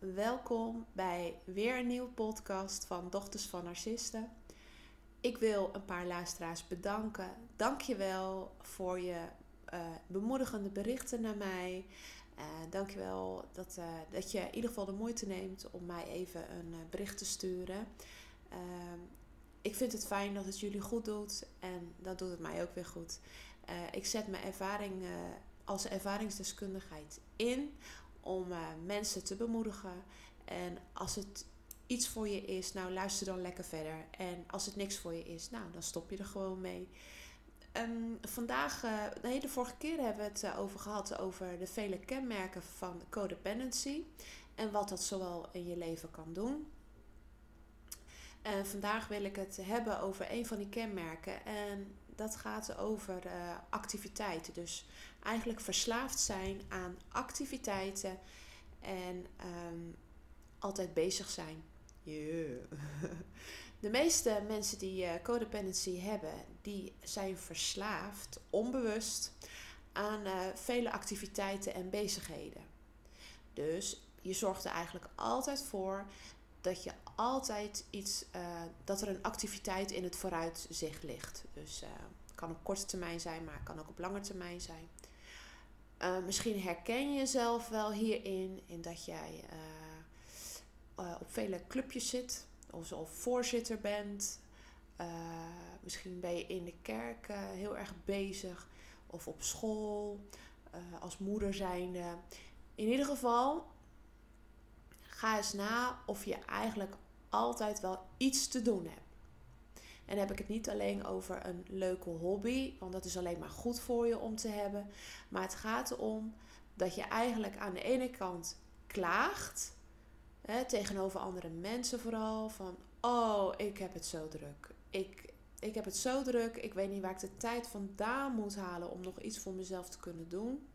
welkom bij weer een nieuwe podcast van Dochters van Narcisten. Ik wil een paar luisteraars bedanken. Dank je wel voor je uh, bemoedigende berichten naar mij. Uh, Dank je wel dat, uh, dat je in ieder geval de moeite neemt om mij even een bericht te sturen. Ik vind het fijn dat het jullie goed doet en dat doet het mij ook weer goed. ik zet mijn ervaring als ervaringsdeskundigheid in om mensen te bemoedigen. En als het iets voor je is, nou luister dan lekker verder. En als het niks voor je is, nou dan stop je er gewoon mee. Um, vandaag, uh, nee, de vorige keer hebben we het uh, over gehad over de vele kenmerken van codependency en wat dat zoal in je leven kan doen. En vandaag wil ik het hebben over een van die kenmerken en dat gaat over activiteiten. Dus eigenlijk verslaafd zijn aan activiteiten en um, altijd bezig zijn. De meeste mensen die uh, codependency hebben, die zijn verslaafd, onbewust, aan uh, vele activiteiten en bezigheden. Dus je zorgt er eigenlijk altijd voor dat je altijd iets, uh, dat er een activiteit in het vooruitzicht ligt. Dus het kan op korte termijn zijn, maar het kan ook op lange termijn zijn. Misschien herken je jezelf wel hierin, in dat jij op vele clubjes zit of zo voorzitter bent. Misschien ben je in de kerk heel erg bezig. Of op school. Als moeder zijnde. In ieder geval, ga eens na of je eigenlijk altijd wel iets te doen hebt. En heb ik het niet alleen over een leuke hobby, want dat is alleen maar goed voor je om te hebben. Maar het gaat erom dat je eigenlijk aan de ene kant klaagt Hè, tegenover andere mensen vooral. Van, oh, ik heb het zo druk. Ik, ik heb het zo druk. Ik weet niet waar ik de tijd vandaan moet halen om nog iets voor mezelf te kunnen doen.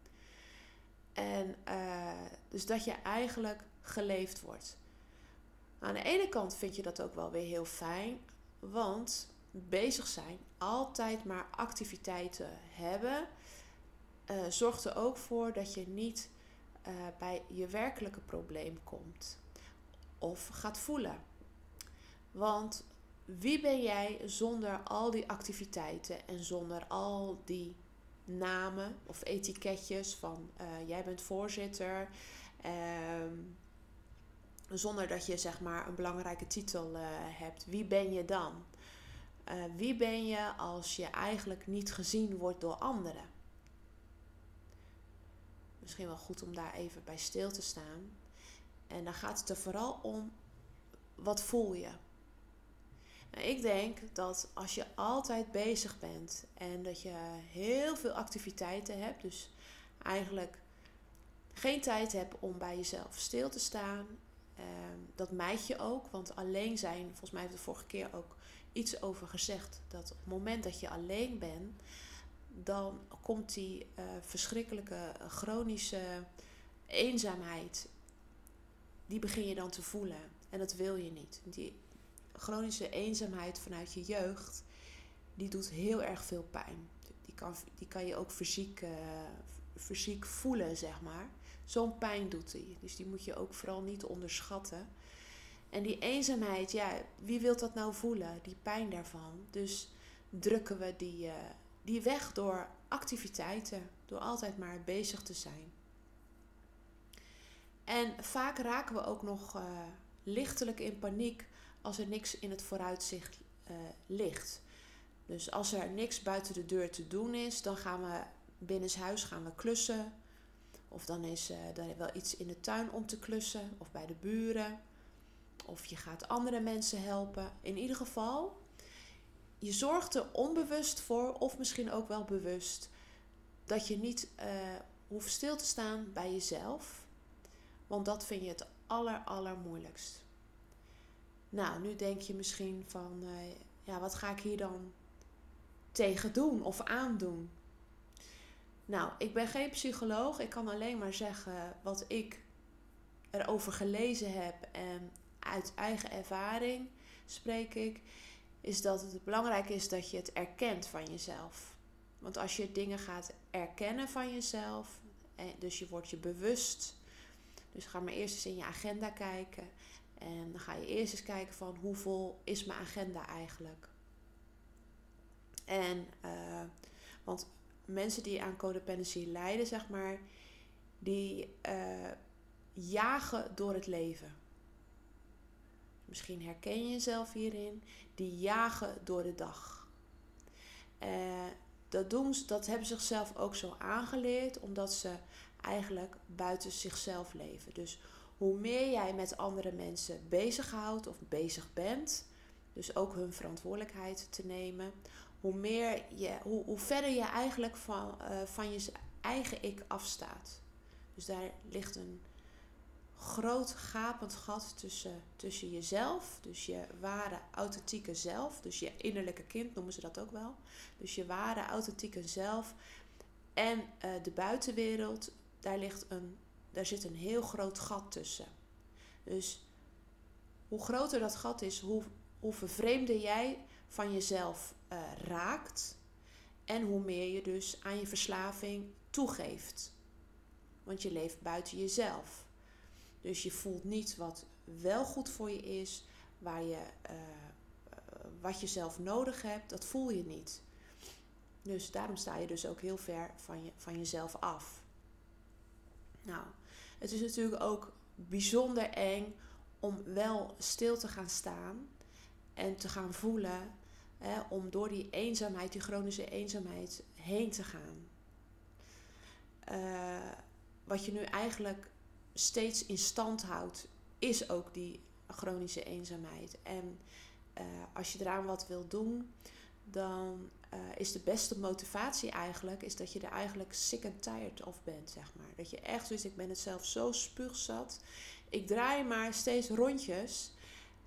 En uh, dus dat je eigenlijk geleefd wordt. Aan de ene kant vind je dat ook wel weer heel fijn. Want bezig zijn, altijd maar activiteiten hebben, uh, zorgt er ook voor dat je niet uh, bij je werkelijke probleem komt of gaat voelen. Want wie ben jij zonder al die activiteiten en zonder al die namen of etiketjes van uh, jij bent voorzitter, uh, zonder dat je zeg maar een belangrijke titel uh, hebt. Wie ben je dan? Uh, wie ben je als je eigenlijk niet gezien wordt door anderen? Misschien wel goed om daar even bij stil te staan. En dan gaat het er vooral om, wat voel je? Nou, ik denk dat als je altijd bezig bent en dat je heel veel activiteiten hebt, dus eigenlijk geen tijd hebt om bij jezelf stil te staan, eh, dat meid je ook, want alleen zijn, volgens mij heeft de vorige keer ook iets over gezegd, dat op het moment dat je alleen bent, dan komt die uh, verschrikkelijke chronische eenzaamheid die begin je dan te voelen. En dat wil je niet. Die chronische eenzaamheid vanuit je jeugd, die doet heel erg veel pijn. Die kan, die kan je ook fysiek, uh, fysiek voelen, zeg maar. Zo'n pijn doet die. Dus die moet je ook vooral niet onderschatten. En die eenzaamheid, ja, wie wil dat nou voelen? Die pijn daarvan. Dus drukken we die, uh, die weg door activiteiten. Door altijd maar bezig te zijn. En vaak raken we ook nog uh, lichtelijk in paniek als er niks in het vooruitzicht uh, ligt. Dus als er niks buiten de deur te doen is, dan gaan we binnenshuis gaan we klussen. Of dan is er wel iets in de tuin om te klussen, of bij de buren. Of je gaat andere mensen helpen. In ieder geval, je zorgt er onbewust voor, of misschien ook wel bewust, dat je niet hoeft stil te staan bij jezelf want dat vind je het aller, allermoeilijkst. Nou, nu denk je misschien van, uh, ja, wat ga ik hier dan tegen doen of aandoen? Nou, ik ben geen psycholoog. Ik kan alleen maar zeggen wat ik erover gelezen heb en uit eigen ervaring spreek ik, is dat het belangrijk is dat je het erkent van jezelf. Want als je dingen gaat erkennen van jezelf, dus je wordt je bewust Dus ga maar eerst eens in je agenda kijken. En dan ga je eerst eens kijken van hoeveel is mijn agenda eigenlijk. En, uh, want mensen die aan codependency lijden, zeg maar, die uh, jagen door het leven. Misschien herken je jezelf hierin. Die jagen door de dag. Uh, dat, doen, dat hebben ze zichzelf ook zo aangeleerd, omdat ze eigenlijk buiten zichzelf leven. Dus hoe meer jij met andere mensen bezighoudt of bezig bent, dus ook hun verantwoordelijkheid te nemen, hoe, meer je, hoe, hoe verder je eigenlijk van, uh, van je eigen ik afstaat. Dus daar ligt een groot gapend gat tussen, tussen jezelf, dus je ware authentieke zelf, dus je innerlijke kind noemen ze dat ook wel. Dus je ware authentieke zelf en uh, de buitenwereld, daar, ligt een, daar zit een heel groot gat tussen. Dus hoe groter dat gat is, hoe, hoe vervreemder jij van jezelf uh, raakt en hoe meer je dus aan je verslaving toegeeft. Want je leeft buiten jezelf. Dus je voelt niet wat wel goed voor je is, waar je, uh, wat je zelf nodig hebt, dat voel je niet. Dus daarom sta je dus ook heel ver van, je, van jezelf af. Nou, het is natuurlijk ook bijzonder eng om wel stil te gaan staan en te gaan voelen, om door die eenzaamheid, die chronische eenzaamheid heen te gaan. Uh, wat je nu eigenlijk steeds in stand houdt, is ook die chronische eenzaamheid. En uh, als je eraan wat wil doen, dan uh, is de beste motivatie eigenlijk is dat je er eigenlijk sick and tired of bent, zeg maar. Dat je echt zoiets, ik ben het zelf zo spuugzat. Ik draai maar steeds rondjes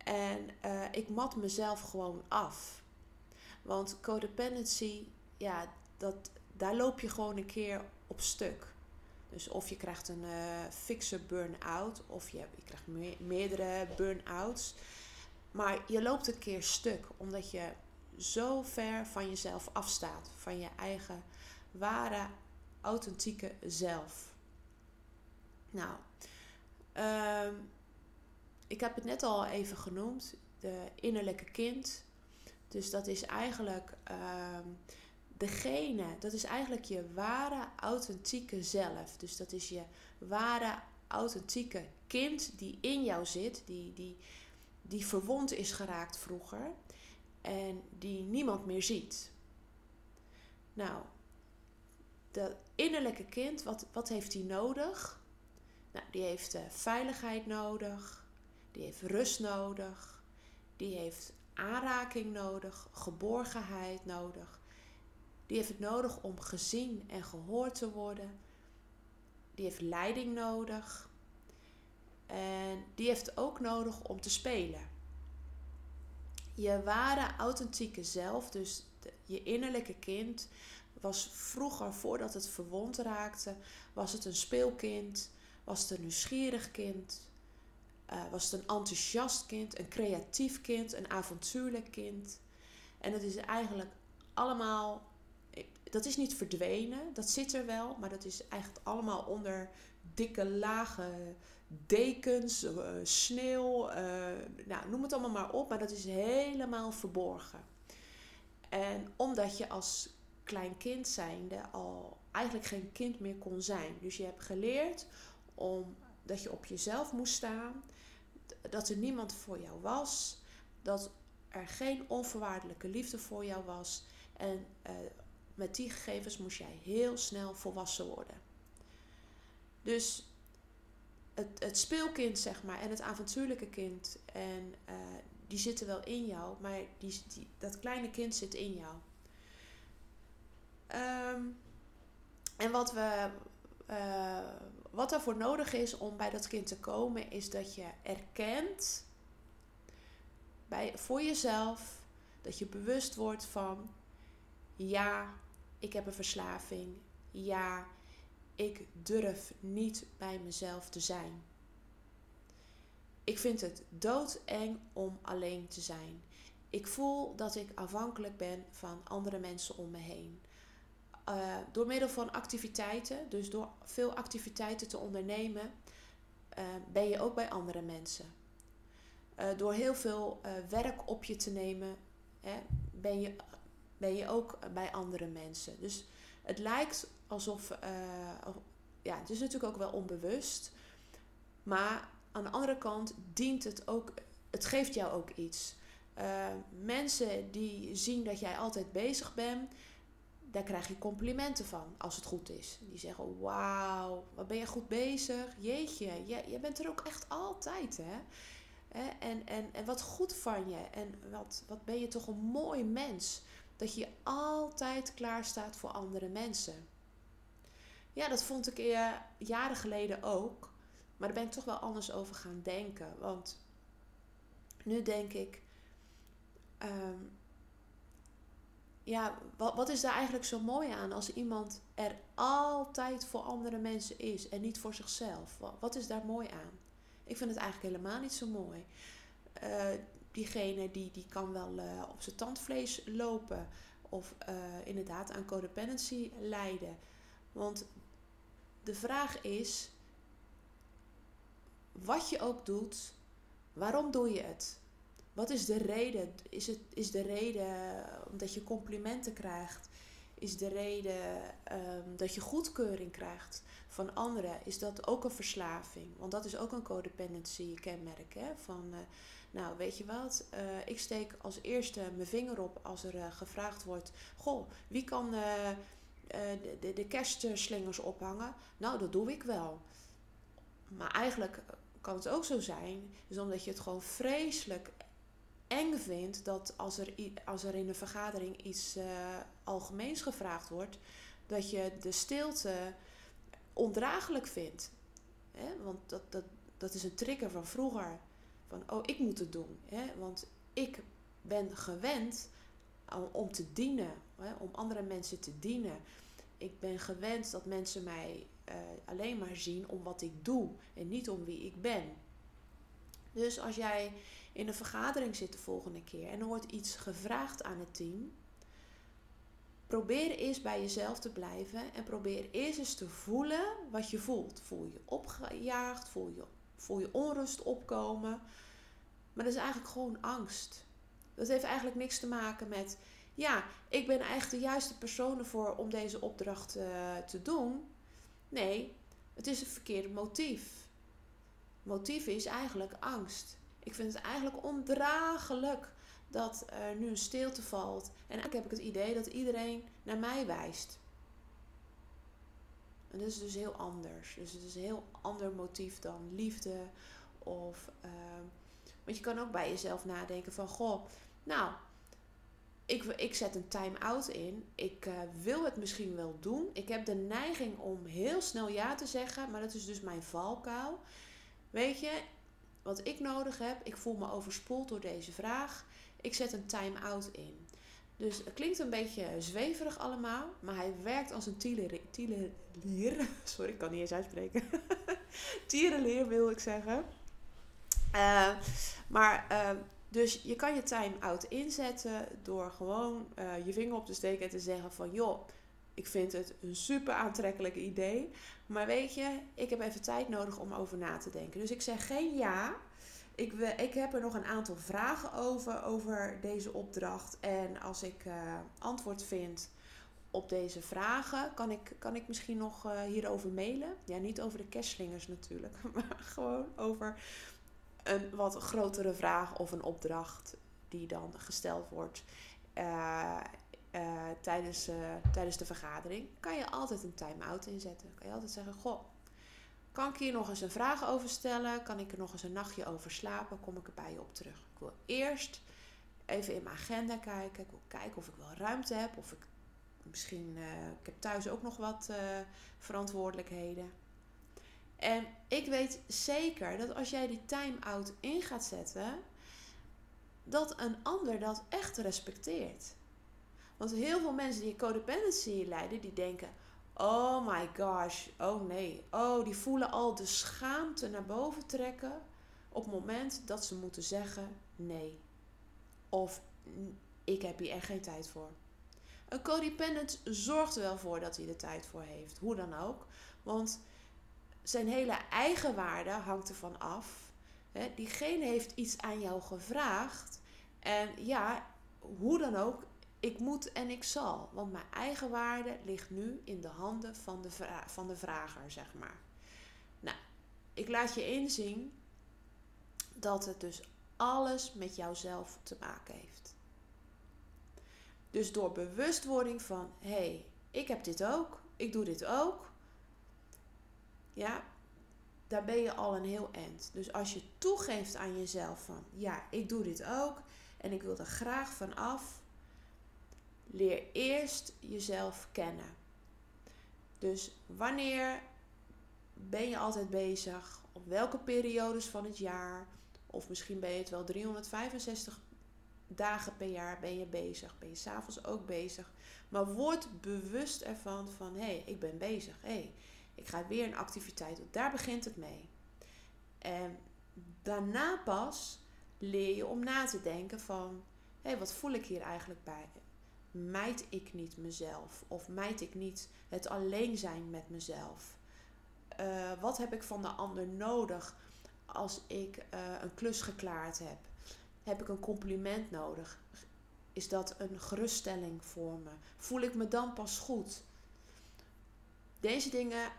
en ik mat mezelf gewoon af. Want codependency, ja, dat, daar loop je gewoon een keer op stuk. Dus of je krijgt een uh, fikse burn-out of je, je krijgt me meerdere burn-outs. Maar je loopt een keer stuk omdat je zo ver van jezelf afstaat. Van je eigen ware, authentieke zelf. Nou, uh, ik heb het net al even genoemd. De innerlijke kind. Dus dat is eigenlijk... Uh, degene, dat is eigenlijk je ware, authentieke zelf. Dus dat is je ware, authentieke kind die in jou zit, die, die, die verwond is geraakt vroeger en die niemand meer ziet. Nou, dat innerlijke kind, wat, wat heeft die nodig? Nou, die heeft uh, veiligheid nodig, die heeft rust nodig, die heeft aanraking nodig, geborgenheid nodig. Die heeft het nodig om gezien en gehoord te worden. Die heeft leiding nodig. En die heeft ook nodig om te spelen. Je ware authentieke zelf, dus je innerlijke kind, was vroeger, voordat het verwond raakte, was het een speelkind, was het een nieuwsgierig kind, uh, was het een enthousiast kind, een creatief kind, een avontuurlijk kind. En het is eigenlijk allemaal dat is niet verdwenen, dat zit er wel, maar dat is eigenlijk allemaal onder dikke lage dekens, uh, sneeuw, uh, nou, noem het allemaal maar op, maar dat is helemaal verborgen. En omdat je als klein kind zijnde al eigenlijk geen kind meer kon zijn. Dus je hebt geleerd om dat je op jezelf moest staan, dat er niemand voor jou was, dat er geen onvoorwaardelijke liefde voor jou was en uh, met die gegevens moest jij heel snel volwassen worden. Dus het, het speelkind, zeg maar, en het avontuurlijke kind, en, uh, die zitten wel in jou, maar die, die, dat kleine kind zit in jou. Um, en wat, we, uh, wat ervoor nodig is om bij dat kind te komen, is dat je erkent bij, voor jezelf, dat je bewust wordt van, ja, ik heb een verslaving. Ja, ik durf niet bij mezelf te zijn. Ik vind het doodeng om alleen te zijn. Ik voel dat ik afhankelijk ben van andere mensen om me heen. Uh, door middel van activiteiten, dus door veel activiteiten te ondernemen, uh, ben je ook bij andere mensen. door heel veel werk op je te nemen, hè, ben, je, ben je ook bij andere mensen. Dus het lijkt alsof, ja, het is natuurlijk ook wel onbewust, maar aan de andere kant dient het ook, het geeft jou ook iets. Mensen die zien dat jij altijd bezig bent, daar krijg je complimenten van als het goed is. Die zeggen: Wauw, wat ben je goed bezig? Jeetje, je, je bent er ook echt altijd, hè? En, en, en wat goed van je. En wat, wat ben je toch een mooi mens. Dat je altijd klaar staat voor andere mensen. Ja, dat vond ik jaren geleden ook. Maar daar ben ik toch wel anders over gaan denken. Want nu denk ik. Ehm, ja, wat, wat is daar eigenlijk zo mooi aan als iemand er altijd voor andere mensen is en niet voor zichzelf? Wat, wat is daar mooi aan? Ik vind het eigenlijk helemaal niet zo mooi. Uh, diegene die, die kan wel uh, op zijn tandvlees lopen of uh, inderdaad aan codependency lijden. Want de vraag is, wat je ook doet, waarom doe je het? Wat is de reden? Is, het, is de reden omdat je complimenten krijgt? Is de reden um, dat je goedkeuring krijgt van anderen? Is dat ook een verslaving? Want dat is ook een codependency kenmerk. Hè? Van, uh, nou, weet je wat? Uh, ik steek als eerste mijn vinger op als er gevraagd wordt: Goh, wie kan de, de, de kerstslingers ophangen? Nou, dat doe ik wel. Maar eigenlijk kan het ook zo zijn, is omdat je het gewoon vreselijk eng vindt dat als er, als er in een vergadering iets uh, algemeens gevraagd wordt, dat je de stilte ondraaglijk vindt. Hè? Want dat, dat, dat is een trigger van vroeger. Van, oh, ik moet het doen. Hè? Want ik ben gewend om te dienen, hè? om andere mensen te dienen. Ik ben gewend dat mensen mij uh, alleen maar zien om wat ik doe en niet om wie ik ben. Dus als jij in een vergadering zit de volgende keer en er wordt iets gevraagd aan het team, probeer eens bij jezelf te blijven en probeer eerst eens te voelen wat je voelt. Voel je opgejaagd, voel je, voel je onrust opkomen. Maar dat is eigenlijk gewoon angst. Dat heeft eigenlijk niks te maken met, ja, ik ben eigenlijk de juiste persoon ervoor om deze opdracht uh, te doen. Nee, het is een verkeerde motief. Motief is eigenlijk angst. Ik vind het eigenlijk ondraaglijk dat er nu een stilte valt. En eigenlijk heb ik het idee dat iedereen naar mij wijst. En dat is dus heel anders. Dus het is een heel ander motief dan liefde. Of, uh, want je kan ook bij jezelf nadenken van, goh, nou, ik, ik zet een time-out in. Ik uh, wil het misschien wel doen. Ik heb de neiging om heel snel ja te zeggen, maar dat is dus mijn valkuil. Weet je, wat ik nodig heb, ik voel me overspoeld door deze vraag. Ik zet een time-out in. Dus het klinkt een beetje zweverig allemaal, maar hij werkt als een tierenlier. Sorry, ik kan niet eens uitspreken. tierenlier wil ik zeggen. Uh, maar uh, dus je kan je time-out inzetten door gewoon uh, je vinger op te steken en te zeggen van joh, ik vind het een super aantrekkelijk idee. Maar weet je, ik heb even tijd nodig om over na te denken. Dus ik zeg geen ja. Ik, ik heb er nog een aantal vragen over, over deze opdracht. En als ik uh, antwoord vind op deze vragen, kan ik, kan ik misschien nog uh, hierover mailen. Ja, niet over de cashslingers natuurlijk, maar gewoon over een wat grotere vraag of een opdracht die dan gesteld wordt uh, uh, tijdens, uh, tijdens de vergadering, kan je altijd een time-out inzetten. Kan je altijd zeggen: Goh, kan ik hier nog eens een vraag over stellen? Kan ik er nog eens een nachtje over slapen? Kom ik er bij je op terug? Ik wil eerst even in mijn agenda kijken. Ik wil kijken of ik wel ruimte heb. Of ik misschien, ik heb thuis ook nog wat verantwoordelijkheden. En ik weet zeker dat als jij die time-out in gaat zetten, dat een ander dat echt respecteert. Want heel veel mensen die codependency leiden, die denken: Oh my gosh, oh nee. Oh, die voelen al de schaamte naar boven trekken op het moment dat ze moeten zeggen nee. Of ik heb hier echt geen tijd voor. Een codependent zorgt er wel voor dat hij er tijd voor heeft. Hoe dan ook. Want zijn hele eigen waarde hangt ervan af. Diegene heeft iets aan jou gevraagd. En ja, hoe dan ook, ik moet en ik zal. Want mijn eigen waarde ligt nu in de handen van de, van de vrager, zeg maar. Nou, ik laat je inzien dat het dus alles met jouzelf te maken heeft. Dus door bewustwording van, hé, hey, ik heb dit ook, ik doe dit ook. Ja, daar ben je al een heel eind. Dus als je toegeeft aan jezelf van, ja, ik doe dit ook en ik wil er graag van af, leer eerst jezelf kennen. Dus wanneer ben je altijd bezig? Op welke periodes van het jaar? Of misschien ben je het wel 365 dagen per jaar bezig. Ben je s'avonds ook bezig. Maar word bewust ervan van hé, hey, ik ben bezig. Hé, hey, ik ga weer een activiteit doen. Daar begint het mee. En daarna pas leer je om na te denken van hé, hey, wat voel ik hier eigenlijk bij? Mijt ik niet mezelf? Of mijt ik niet het alleen zijn met mezelf? Uh, wat heb ik van de ander nodig als ik uh, een klus geklaard heb? Heb ik een compliment nodig? Is dat een geruststelling voor me? Voel ik me dan pas goed? Deze dingen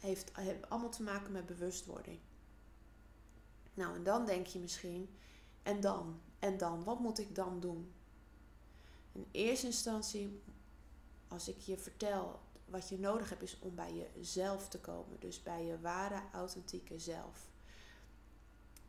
heeft, hebben allemaal te maken met bewustwording. Nou, en dan denk je misschien, en dan? En dan? Wat moet ik dan doen? In eerste instantie, als ik je vertel wat je nodig hebt, is om bij jezelf te komen. Dus bij je ware, authentieke zelf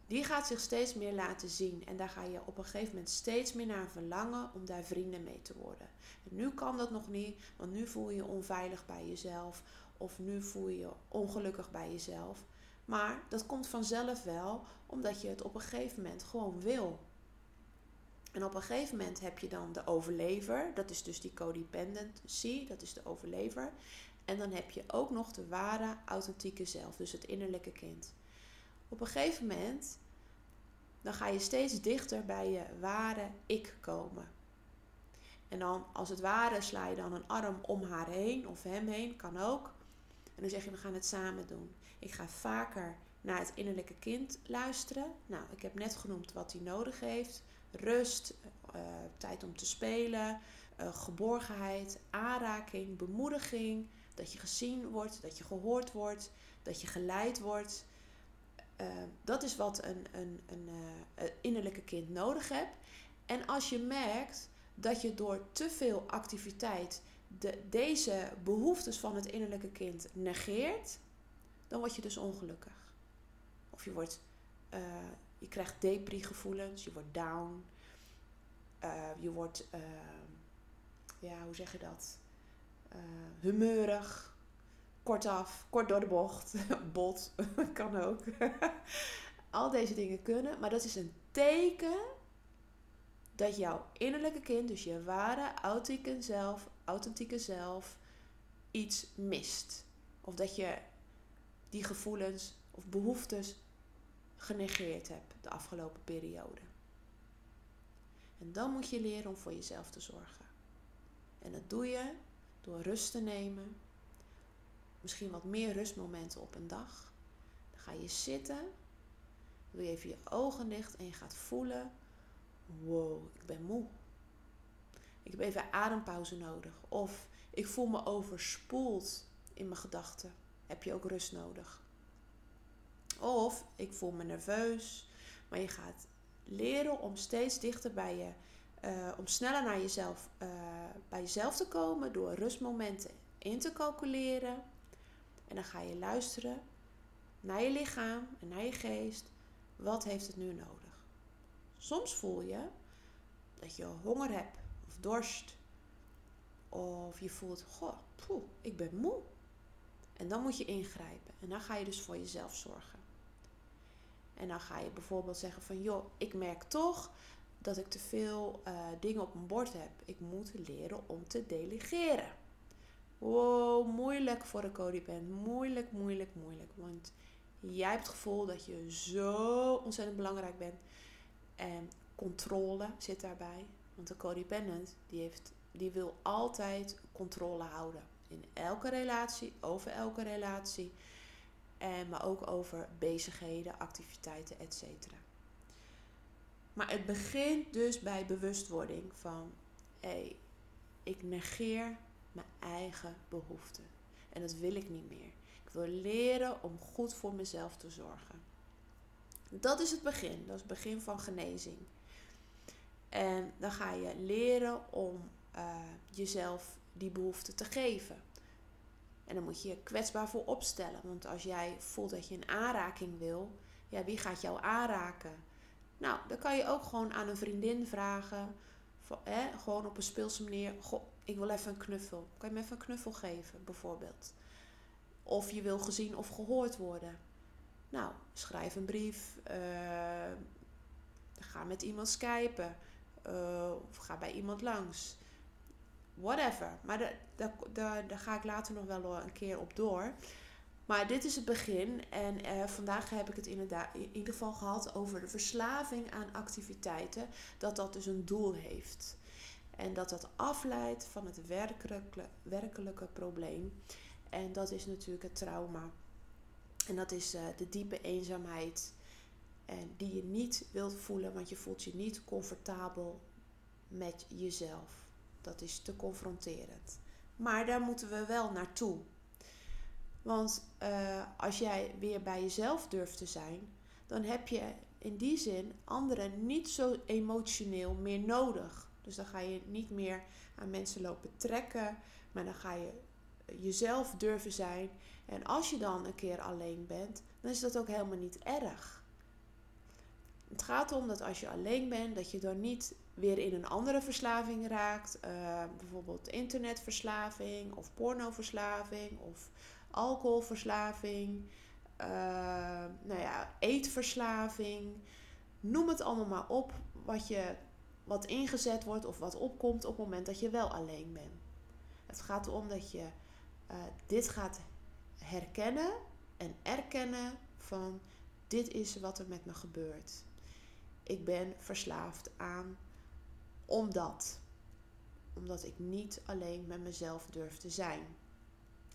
die gaat zich steeds meer laten zien. En daar ga je op een gegeven moment steeds meer naar verlangen om daar vrienden mee te worden. En nu kan dat nog niet, want nu voel je je onveilig bij jezelf. Of nu voel je je ongelukkig bij jezelf. Maar dat komt vanzelf wel, omdat je het op een gegeven moment gewoon wil. En op een gegeven moment heb je dan de overlever, dat is dus die codependency, dat is de overlever. En dan heb je ook nog de ware, authentieke zelf, dus het innerlijke kind op een gegeven moment, dan ga je steeds dichter bij je ware ik komen. En dan, als het ware, sla je dan een arm om haar heen of hem heen, kan ook. En dan zeg je, we gaan het samen doen. Ik ga vaker naar het innerlijke kind luisteren. Nou, ik heb net genoemd wat hij nodig heeft. Rust, uh, tijd om te spelen, uh, geborgenheid, aanraking, bemoediging. Dat je gezien wordt, dat je gehoord wordt, dat je geleid wordt. Ehm, dat is wat een, een, een, innerlijke kind nodig hebt. En als je merkt dat je door te veel activiteit de, deze behoeftes van het innerlijke kind negeert, dan word je dus ongelukkig. Of je, wordt, uh, je krijgt depri-gevoelens, je wordt down, uh, je wordt, ehm, ja, hoe zeg je dat? humeurig kortaf, kort door de bocht, bot, kan ook. Al deze dingen kunnen, maar dat is een teken dat jouw innerlijke kind, dus je ware authentieke zelf, authentieke zelf, iets mist. Of dat je die gevoelens of behoeftes genegeerd hebt de afgelopen periode. En dan moet je leren om voor jezelf te zorgen. En dat doe je door rust te nemen, misschien wat meer rustmomenten op een dag. Dan ga je zitten, doe je even je ogen dicht en je gaat voelen: wow, ik ben moe. Ik heb even adempauze nodig. Of ik voel me overspoeld in mijn gedachten. Heb je ook rust nodig? Of ik voel me nerveus. Maar je gaat leren om steeds dichter bij je, uh, om sneller naar jezelf, uh, bij jezelf te komen door rustmomenten in te calculeren. En dan ga je luisteren naar je lichaam en naar je geest. Wat heeft het nu nodig? Soms voel je dat je honger hebt of dorst. Of je voelt, goh, poeh, ik ben moe. En dan moet je ingrijpen. En dan ga je dus voor jezelf zorgen. En dan ga je bijvoorbeeld zeggen van, joh, ik merk toch dat ik te veel uh, dingen op mijn bord heb. Ik moet leren om te delegeren. Wow, moeilijk voor de bent. Moeilijk, moeilijk, moeilijk. Want jij hebt het gevoel dat je zo ontzettend belangrijk bent. En controle zit daarbij. Want de codependent die, heeft, die wil altijd controle houden. In elke relatie, over elke relatie. En, maar ook over bezigheden, activiteiten, etc. Maar het begint dus bij bewustwording van hé, hey, ik negeer mijn eigen behoeften. En dat wil ik niet meer. Ik wil leren om goed voor mezelf te zorgen. Dat is het begin. Dat is het begin van genezing. En dan ga je leren om uh, jezelf die behoefte te geven. En dan moet je je kwetsbaar voor opstellen. Want als jij voelt dat je een aanraking wil, ja, wie gaat jou aanraken? Nou, dan kan je ook gewoon aan een vriendin vragen. hè, gewoon op een speelse manier. Goh, ik wil even een knuffel. Kan je me even een knuffel geven, bijvoorbeeld? Of je wil gezien of gehoord worden. Nou, schrijf een brief. Uh, ga met iemand skypen. Uh, of ga bij iemand langs. Whatever. Maar daar, ga ik later nog wel een keer op door. Maar dit is het begin. En uh, vandaag heb ik het inderdaad in ieder geval gehad over de verslaving aan activiteiten. Dat dat dus een doel heeft. En dat dat afleidt van het werkelijke, werkelijke probleem. En dat is natuurlijk het trauma. En dat is uh, de diepe eenzaamheid. En die je niet wilt voelen, want je voelt je niet comfortabel met jezelf. Dat is te confronterend. Maar daar moeten we wel naartoe. Want uh, als jij weer bij jezelf durft te zijn, dan heb je in die zin anderen niet zo emotioneel meer nodig. Dus dan ga je niet meer aan mensen lopen trekken, maar dan ga je jezelf durven zijn. En als je dan een keer alleen bent, dan is dat ook helemaal niet erg. Het gaat om dat als je alleen bent, dat je dan niet weer in een andere verslaving raakt. Uh, bijvoorbeeld internetverslaving of pornoverslaving of alcoholverslaving. Uh, nou ja, eetverslaving. Noem het allemaal maar op wat, je, wat ingezet wordt of wat opkomt op het moment dat je wel alleen bent. Het gaat erom dat je uh, dit gaat herkennen en erkennen van dit is wat er met me gebeurt. Ik ben verslaafd aan omdat. Omdat ik niet alleen met mezelf durf te zijn.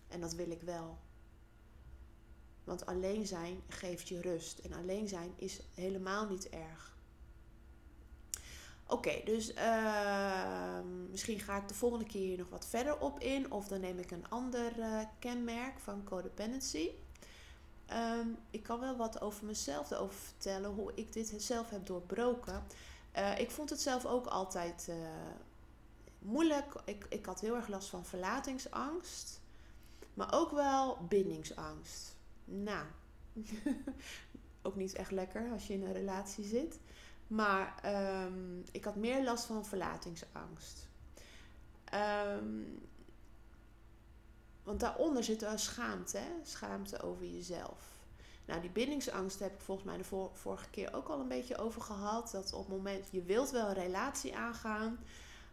En dat wil ik wel. Want alleen zijn geeft je rust. En alleen zijn is helemaal niet erg. Oké, dus uh, misschien ga ik de volgende keer hier nog wat verder op in. Of dan neem ik een ander uh, kenmerk van codependency. Um, ik kan wel wat over mezelf erover vertellen. Hoe ik dit zelf heb doorbroken. Uh, ik vond het zelf ook altijd uh, moeilijk. Ik, ik had heel erg last van verlatingsangst. Maar ook wel bindingsangst. Nou, ook niet echt lekker als je in een relatie zit. Maar um, ik had meer last van verlatingsangst. Um, want daaronder zit wel schaamte. Hè? Schaamte over jezelf. Nou, die bindingsangst heb ik volgens mij de vorige keer ook al een beetje over gehad. Dat op het moment, je wilt wel een relatie aangaan.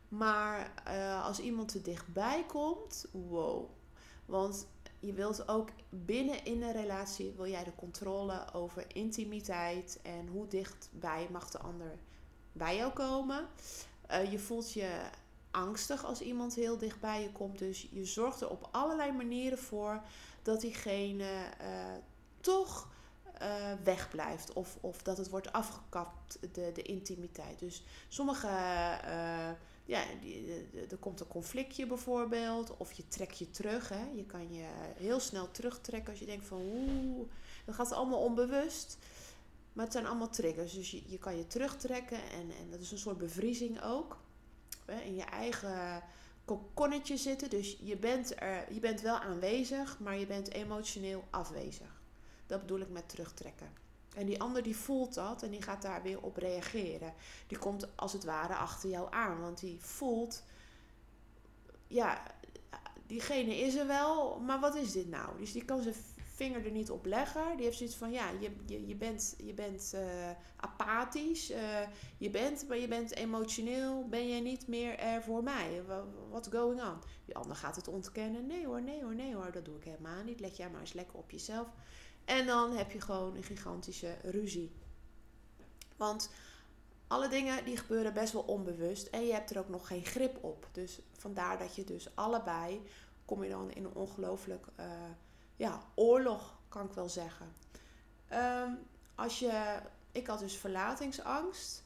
Maar uh, als iemand te dichtbij komt, wow. Want je wilt ook binnen in een relatie, wil jij de controle over intimiteit en hoe dichtbij mag de ander bij jou komen. Uh, je voelt je angstig als iemand heel dicht bij je komt. Dus je zorgt er op allerlei manieren voor dat diegene uh, toch uh, wegblijft. Of, of dat het wordt afgekapt, de, de intimiteit. Dus sommige, uh, ja, er komt een conflictje bijvoorbeeld. Of je trekt je terug. Hè. Je kan je heel snel terugtrekken als je denkt van oeh, dat gaat allemaal onbewust. Maar het zijn allemaal triggers. Dus je, je kan je terugtrekken en, en dat is een soort bevriezing ook. Hè, in je eigen kokonnetje zitten. Dus je bent, er, je bent wel aanwezig, maar je bent emotioneel afwezig. Dat bedoel ik met terugtrekken. En die ander die voelt dat en die gaat daar weer op reageren. Die komt als het ware achter jou aan. Want die voelt, ja, diegene is er wel, maar wat is dit nou? Dus die kan zijn vinger er niet op leggen. Die heeft zoiets van, ja, je, je, je bent, je bent uh, apathisch. Uh, je bent, maar je bent emotioneel. Ben je niet meer er voor mij? What's going on? Die ander gaat het ontkennen. Nee hoor, nee hoor, nee hoor. Dat doe ik helemaal niet. Let jij maar eens lekker op jezelf. En dan heb je gewoon een gigantische ruzie. Want alle dingen die gebeuren best wel onbewust en je hebt er ook nog geen grip op. Dus vandaar dat je dus allebei kom je dan in een ongelooflijk uh, ja, oorlog kan ik wel zeggen. Ehm, als je, ik had dus verlatingsangst.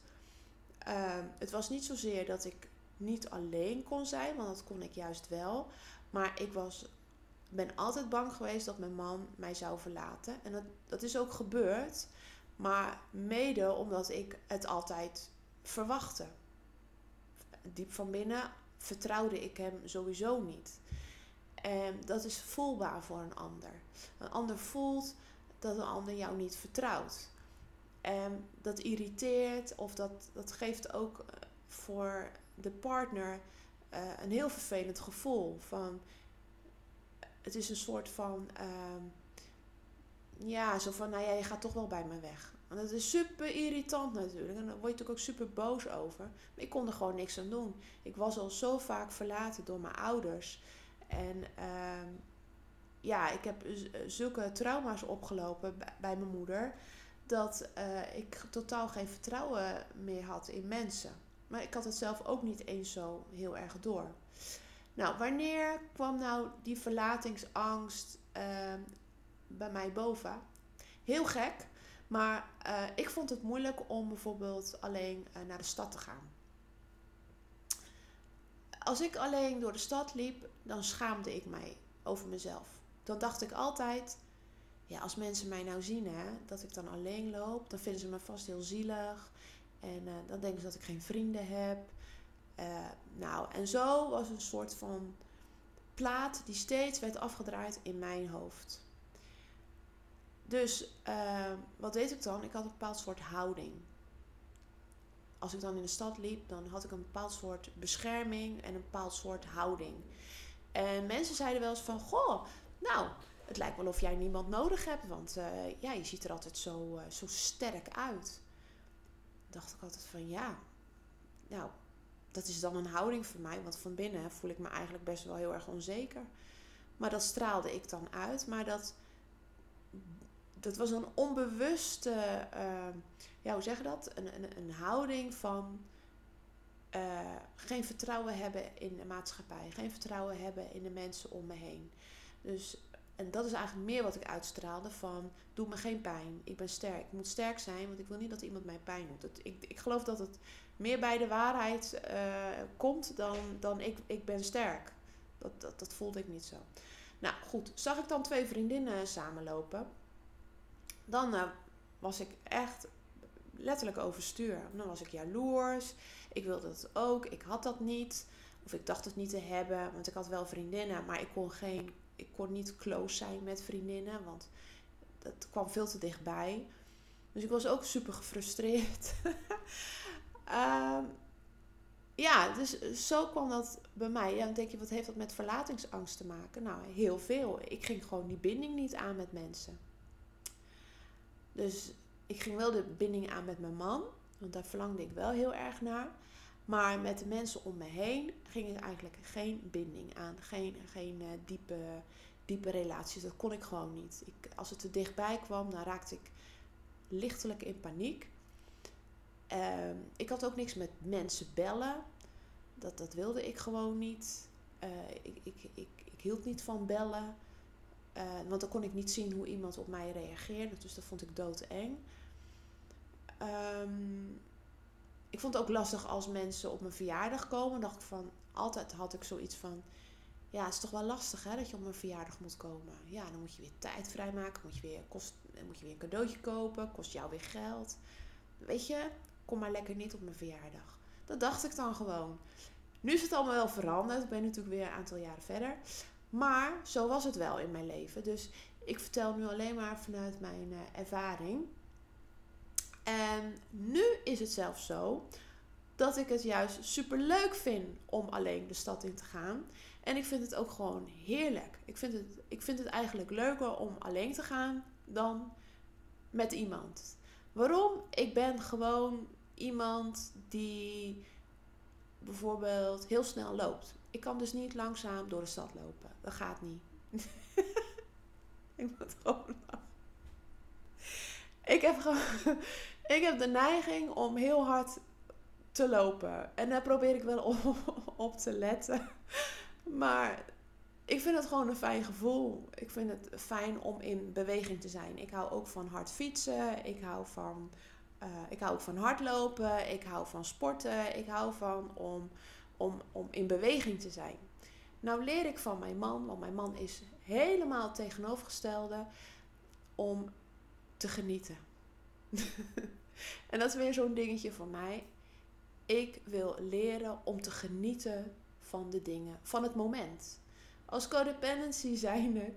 Ehm, het was niet zozeer dat ik niet alleen kon zijn, want dat kon ik juist wel. Maar ik was, ben altijd bang geweest dat mijn man mij zou verlaten. En dat, dat is ook gebeurd. Maar mede omdat ik het altijd verwachtte. Diep van binnen vertrouwde ik hem sowieso niet. En dat is voelbaar voor een ander. Een ander voelt dat een ander jou niet vertrouwt. En dat irriteert of dat, dat geeft ook eh, voor de partner uh, een heel vervelend gevoel. Van, het is een soort van, uh, ja, zo van, nou ja, je gaat toch wel bij me weg. En dat is super irritant natuurlijk. En daar word je natuurlijk ook super boos over. Maar ik kon er gewoon niks aan doen. Ik was al zo vaak verlaten door mijn ouders. En uh, ja, ik heb zulke trauma's opgelopen bij mijn moeder. Dat uh, ik totaal geen vertrouwen meer had in mensen. Maar ik had het zelf ook niet eens zo heel erg door. Nou, wanneer kwam nou die verlatingsangst uh, bij mij boven? Heel gek, maar uh, ik vond het moeilijk om bijvoorbeeld alleen uh, naar de stad te gaan. Als ik alleen door de stad liep, dan schaamde ik mij over mezelf. Dan dacht ik altijd, ja, als mensen mij nou zien, hè, dat ik dan alleen loop, dan vinden ze me vast heel zielig. En uh, dan denken ze dat ik geen vrienden heb. Uh, nou, en zo was een soort van plaat die steeds werd afgedraaid in mijn hoofd. Dus uh, wat deed ik dan? Ik had een bepaald soort houding. Als ik dan in de stad liep, dan had ik een bepaald soort bescherming en een bepaald soort houding. En mensen zeiden wel eens van, goh, nou, het lijkt wel of jij niemand nodig hebt, want uh, ja, je ziet er altijd zo, zo sterk uit. Dacht ik altijd van, ja, nou, dat is dan een houding voor mij, want van binnen voel ik me eigenlijk best wel heel erg onzeker. Maar dat straalde ik dan uit, maar dat, dat was een onbewuste, uh, ja, hoe zeg je dat? Een, een, een houding van uh, geen vertrouwen hebben in de maatschappij, geen vertrouwen hebben in de mensen om me heen. Dus, en dat is eigenlijk meer wat ik uitstraalde van, doe me geen pijn, ik ben sterk. Ik moet sterk zijn, want ik wil niet dat iemand mij pijn doet. Ik, ik geloof dat het meer bij de waarheid uh, komt dan, dan ik, ik ben sterk. Dat, dat, dat voelde ik niet zo. Nou goed, zag ik dan twee vriendinnen samenlopen, dan uh, was ik echt letterlijk overstuur. Dan was ik jaloers. Ik wilde het ook. Ik had dat niet. Of ik dacht het niet te hebben. Want ik had wel vriendinnen. Maar ik kon, geen, ik kon niet close zijn met vriendinnen. Want dat kwam veel te dichtbij. Dus ik was ook super gefrustreerd. um, ja, dus zo kwam dat bij mij. Ja, dan denk je, wat heeft dat met verlatingsangst te maken? Nou, heel veel. Ik ging gewoon die binding niet aan met mensen. Dus ik ging wel de binding aan met mijn man, want daar verlangde ik wel heel erg naar. Maar met de mensen om me heen ging ik eigenlijk geen binding aan. Geen, geen uh, diepe, diepe relaties. Dat kon ik gewoon niet. Ik, als het er dichtbij kwam, dan raakte ik lichtelijk in paniek. Uh, ik had ook niks met mensen bellen. Dat, dat wilde ik gewoon niet. Uh, ik, ik, ik, ik hield niet van bellen. Uh, want dan kon ik niet zien hoe iemand op mij reageerde. Dus dat vond ik doodeng. Um, ik vond het ook lastig als mensen op mijn verjaardag komen. dacht ik van, altijd had ik zoiets van... Ja, het is toch wel lastig hè, dat je op mijn verjaardag moet komen. Ja, dan moet je weer tijd vrijmaken. Moet je weer, kost, moet je weer een cadeautje kopen. Kost jou weer geld. Weet je, kom maar lekker niet op mijn verjaardag. Dat dacht ik dan gewoon. Nu is het allemaal wel veranderd. Ik ben natuurlijk weer een aantal jaren verder. Maar zo was het wel in mijn leven. Dus ik vertel nu alleen maar vanuit mijn uh, ervaring. En nu is het zelfs zo dat ik het juist super leuk vind om alleen de stad in te gaan. En ik vind het ook gewoon heerlijk. Ik vind het, ik vind het eigenlijk leuker om alleen te gaan dan met iemand. Waarom? Ik ben gewoon iemand die bijvoorbeeld heel snel loopt. Ik kan dus niet langzaam door de stad lopen. Dat gaat niet. ik moet gewoon Ik heb gewoon. Ik heb de neiging om heel hard te lopen. En daar probeer ik wel op, op te letten. Maar ik vind het gewoon een fijn gevoel. Ik vind het fijn om in beweging te zijn. Ik hou ook van hard fietsen. Ik hou van, uh, ik hou ook van hardlopen. Ik hou van sporten. Ik hou van om, om, om in beweging te zijn. Nou leer ik van mijn man, want mijn man is helemaal tegenovergestelde, om te genieten. en dat is weer zo'n dingetje van mij. Ik wil leren om te genieten van de dingen, van het moment. Als codependency zijnde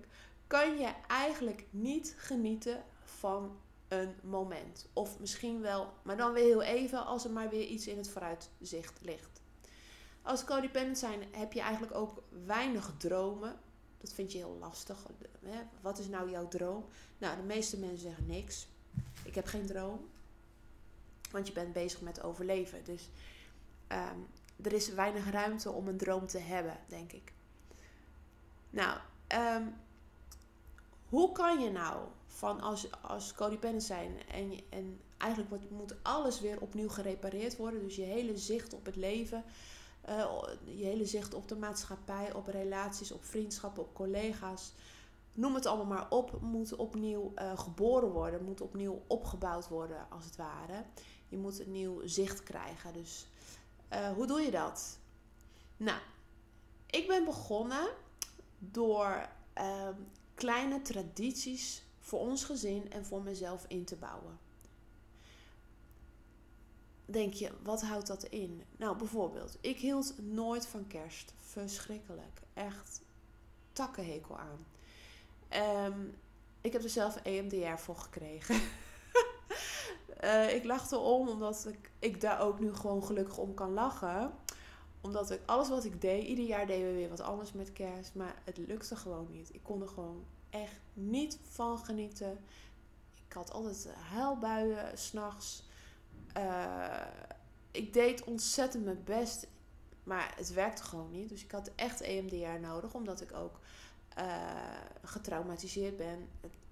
kan je eigenlijk niet genieten van een moment. Of misschien wel, maar dan weer heel even als er maar weer iets in het vooruitzicht ligt. Als codependent zijn heb je eigenlijk ook weinig dromen. Dat vind je heel lastig. Wat is nou jouw droom? Nou, de meeste mensen zeggen niks. Ik heb geen droom. Want je bent bezig met overleven. Dus um, er is weinig ruimte om een droom te hebben, denk ik. Nou, um, hoe kan je nou van als, als codependent zijn en, en eigenlijk moet alles weer opnieuw gerepareerd worden. Dus je hele zicht op het leven, uh, je hele zicht op de maatschappij, op relaties, op vriendschappen, op collega's. Noem het allemaal maar op, moet opnieuw uh, geboren worden, moet opnieuw opgebouwd worden als het ware. Je moet een nieuw zicht krijgen. Dus uh, hoe doe je dat? Nou, ik ben begonnen door uh, kleine tradities voor ons gezin en voor mezelf in te bouwen. Denk je, wat houdt dat in? Nou, bijvoorbeeld, ik hield nooit van kerst. Verschrikkelijk. Echt takkenhekel aan. Um, ik heb er zelf EMDR voor gekregen. uh, ik lachte om omdat ik daar ook nu gewoon gelukkig om kan lachen omdat ik alles wat ik deed, ieder jaar deden we weer wat anders met kerst. Maar het lukte gewoon niet. Ik kon er gewoon echt niet van genieten. Ik had altijd huilbuien s'nachts. Uh, ik deed ontzettend mijn best. Maar het werkte gewoon niet. Dus ik had echt EMDR nodig. Omdat ik ook getraumatiseerd ben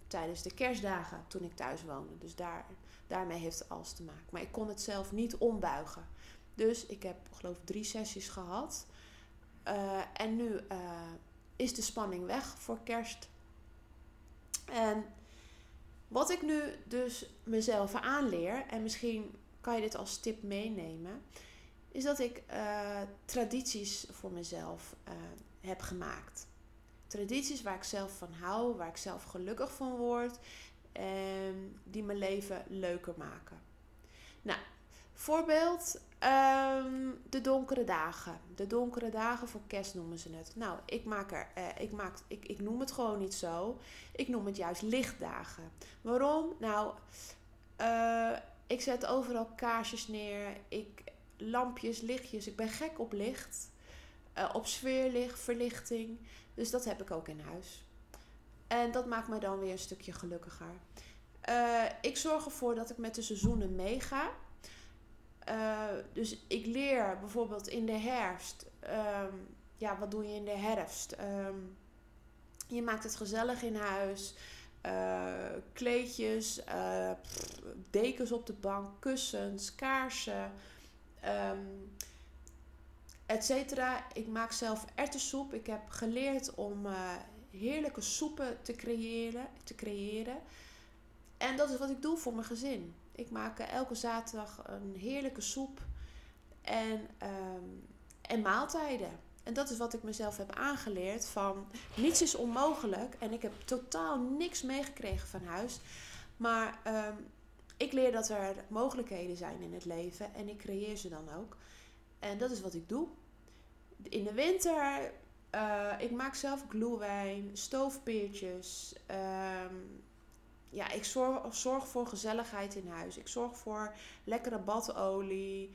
tijdens de kerstdagen toen ik thuis woonde. Dus daar, daarmee heeft alles te maken. Maar ik kon het zelf niet ombuigen. Dus ik heb geloof drie sessies gehad. Uh, en nu uh, is de spanning weg voor kerst. En wat ik nu dus mezelf aanleer, en misschien kan je dit als tip meenemen, is dat ik uh, tradities voor mezelf heb gemaakt. Tradities waar ik zelf van hou, waar ik zelf gelukkig van word en die mijn leven leuker maken. Nou, voorbeeld, Ehm, de donkere dagen. De donkere dagen voor kerst noemen ze het. Nou, ik maak er, uh, ik, maak, ik, ik noem het gewoon niet zo. Ik noem het juist lichtdagen. Waarom? Nou, uh, ik zet overal kaarsjes neer. Ik, lampjes, lichtjes. Ik ben gek op licht. Uh, op sfeerlicht, verlichting. Dus dat heb ik ook in huis. En dat maakt me dan weer een stukje gelukkiger. ik zorg ervoor dat ik met de seizoenen meega. Uh, dus ik leer bijvoorbeeld in de herfst. Um, ja, wat doe je in de herfst? Um, je maakt het gezellig in huis. Uh, kleedjes, pff, dekens op de bank, kussens, kaarsen, um, et cetera. Ik maak zelf erwtensoep. Ik heb geleerd om heerlijke soepen te creëren, te creëren. En dat is wat ik doe voor mijn gezin. Ik maak elke zaterdag een heerlijke soep en, um, en maaltijden. En dat is wat ik mezelf heb aangeleerd van niets is onmogelijk. En ik heb totaal niks meegekregen van huis. Maar um, ik leer dat er mogelijkheden zijn in het leven en ik creëer ze dan ook. En dat is wat ik doe. In de winter, uh, ik maak zelf glühwein, stoofpeertjes, um, ja, ik zorg, zorg voor gezelligheid in huis. Ik zorg voor lekkere badolie.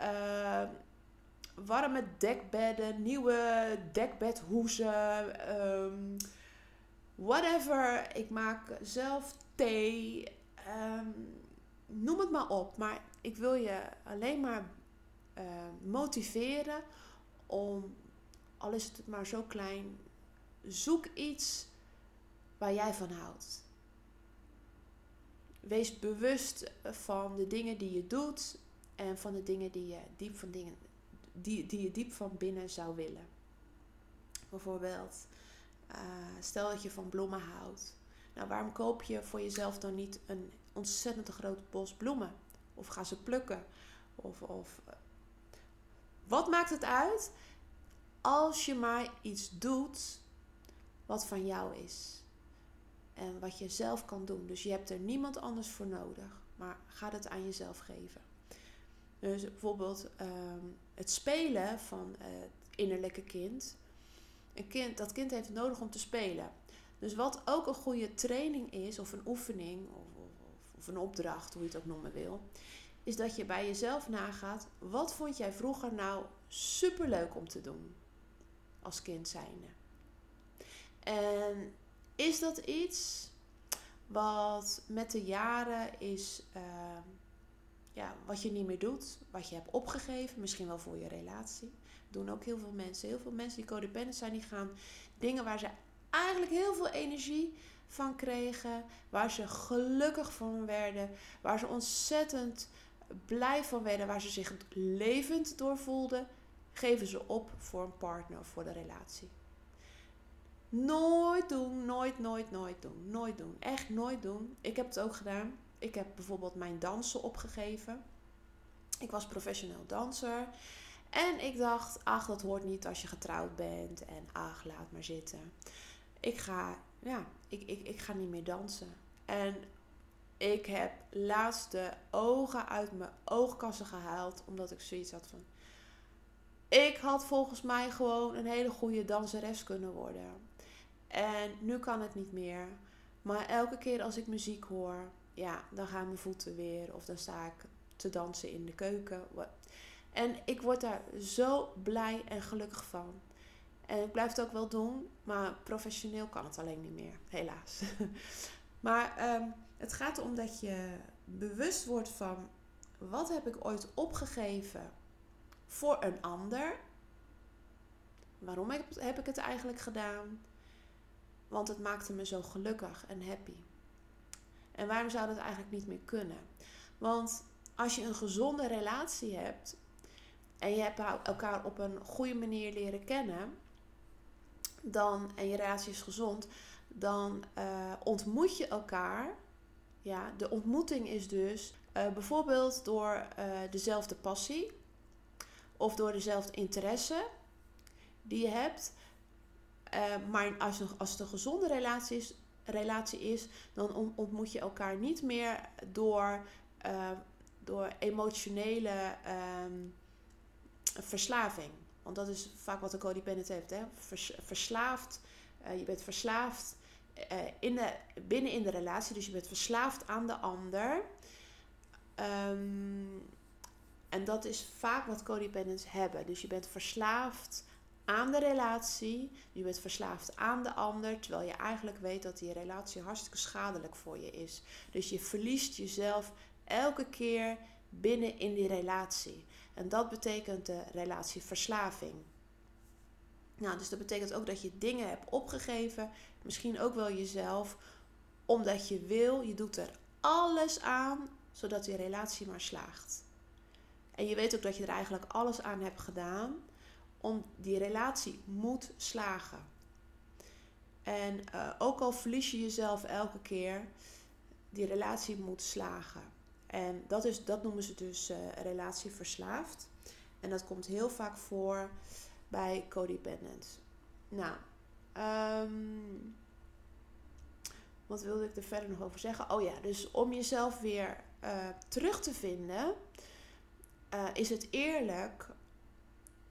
Uh, warme dekbedden, nieuwe dekbedhoezen. Um, whatever. Ik maak zelf thee. Um, noem het maar op. Maar ik wil je alleen maar uh, motiveren om, al is het maar zo klein, zoek iets waar jij van houdt. Wees bewust van de dingen die je doet en van de dingen die je diep van, dingen, die, die je diep van binnen zou willen. Bijvoorbeeld, stel dat je van bloemen houdt. Nou, waarom koop je voor jezelf dan niet een ontzettend groot bos bloemen? Of ga ze plukken? Of, of eh, wat maakt het uit als je maar iets doet wat van jou is? En wat je zelf kan doen. Dus je hebt er niemand anders voor nodig. Maar ga het aan jezelf geven. Dus bijvoorbeeld ehm, het spelen van het innerlijke kind. Een kind. Dat kind heeft het nodig om te spelen. Dus wat ook een goede training is, of een oefening, of, of, of een opdracht, hoe je het ook noemen wil, is dat je bij jezelf nagaat: wat vond jij vroeger nou superleuk om te doen als kind zijnde? En is dat iets wat met de jaren is, uh, ja, wat je niet meer doet, wat je hebt opgegeven, misschien wel voor je relatie? doen ook heel veel mensen. Heel veel mensen die codependent zijn, die gaan dingen waar ze eigenlijk heel veel energie van kregen, waar ze gelukkig van werden, waar ze ontzettend blij van werden, waar ze zich levend door voelden, geven ze op voor een partner of voor de relatie. Nooit doen, nooit, nooit, nooit doen. Nooit doen. Echt nooit doen. Ik heb het ook gedaan. Ik heb bijvoorbeeld mijn dansen opgegeven. Ik was professioneel danser. En ik dacht, ach, dat hoort niet als je getrouwd bent. En ach, laat maar zitten. Ik ga, ja, ik, ik, ik ga niet meer dansen. En ik heb laatst de ogen uit mijn oogkassen gehaald. Omdat ik zoiets had van... Ik had volgens mij gewoon een hele goede danseres kunnen worden. En nu kan het niet meer. Maar elke keer als ik muziek hoor, ja, dan gaan mijn voeten weer. Of dan sta ik te dansen in de keuken. En ik word daar zo blij en gelukkig van. En ik blijf het ook wel doen, maar professioneel kan het alleen niet meer, helaas. maar ehm, het gaat erom dat je bewust wordt van wat heb ik ooit opgegeven voor een ander. Waarom heb ik het eigenlijk gedaan? Want het maakte me zo gelukkig en happy. En waarom zou dat eigenlijk niet meer kunnen? Want als je een gezonde relatie hebt en je hebt elkaar op een goede manier leren kennen, dan, en je relatie is gezond, dan uh, ontmoet je elkaar. Ja, de ontmoeting is dus uh, bijvoorbeeld door uh, dezelfde passie of door dezelfde interesse die je hebt. Maar als, als het een gezonde relatie is, relatie is dan ontmoet je elkaar niet meer door, door emotionele um, verslaving. Want dat is vaak wat een codependent heeft. Hè? verslaafd. Uh, je bent verslaafd in de, binnen in de relatie. Dus je bent verslaafd aan de ander. Um, en dat is vaak wat codependents hebben. Dus je bent verslaafd aan de relatie. Je bent verslaafd aan de ander. Terwijl je eigenlijk weet dat die relatie hartstikke schadelijk voor je is. Dus je verliest jezelf elke keer binnen in die relatie. En dat betekent de relatieverslaving. Nou, dus dat betekent ook dat je dingen hebt opgegeven, misschien ook wel jezelf, omdat je wil, je doet er alles aan zodat die relatie maar slaagt. En je weet ook dat je er eigenlijk alles aan hebt gedaan om die relatie moet slagen. En uh, ook al verlies je jezelf elke keer, die relatie moet slagen. En dat, is, dat noemen ze dus uh, relatieverslaafd. En dat komt heel vaak voor bij codependents. Nou, um, wat wilde ik er verder nog over zeggen? Oh ja, dus om jezelf weer uh, terug te vinden, is het eerlijk